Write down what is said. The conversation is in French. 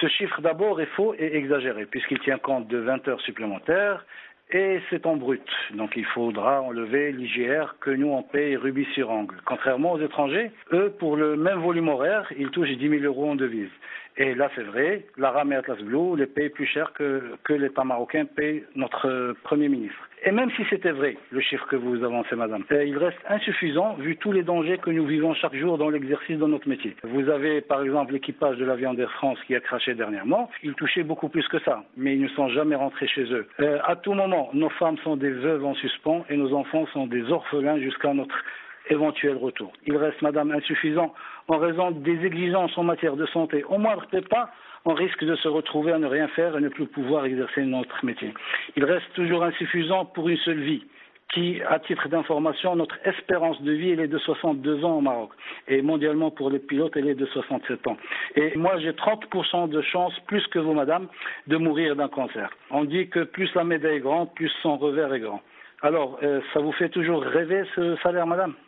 Ce chiffre d'abord est faux et exagéré, puisqu'il tient compte de 20 heures supplémentaires et c'est en brut. Donc il faudra enlever l'IGR que nous on paye rubis sur angle. Contrairement aux étrangers, eux, pour le même volume horaire, ils touchent 10 000 euros en devise. Et là, c'est vrai, l'Aram et Atlas Blue les payent plus cher que, que l'État marocain paye notre Premier ministre. Et même si c'était vrai, le chiffre que vous avancez, madame, euh, il reste insuffisant vu tous les dangers que nous vivons chaque jour dans l'exercice de notre métier. Vous avez, par exemple, l'équipage de l'avion d'Air France qui a craché dernièrement. Ils touchaient beaucoup plus que ça, mais ils ne sont jamais rentrés chez eux. Euh, à tout moment, nos femmes sont des veuves en suspens et nos enfants sont des orphelins jusqu'à notre éventuel retour. Il reste, madame, insuffisant en raison des exigences en matière de santé. Au moindre pas, on risque de se retrouver à ne rien faire et ne plus pouvoir exercer notre métier. Il reste toujours insuffisant pour une seule vie qui, à titre d'information, notre espérance de vie, elle est de 62 ans au Maroc. Et mondialement, pour les pilotes, elle est de 67 ans. Et moi, j'ai 30% de chance, plus que vous, madame, de mourir d'un cancer. On dit que plus la médaille est grande, plus son revers est grand. Alors, euh, ça vous fait toujours rêver ce salaire, madame?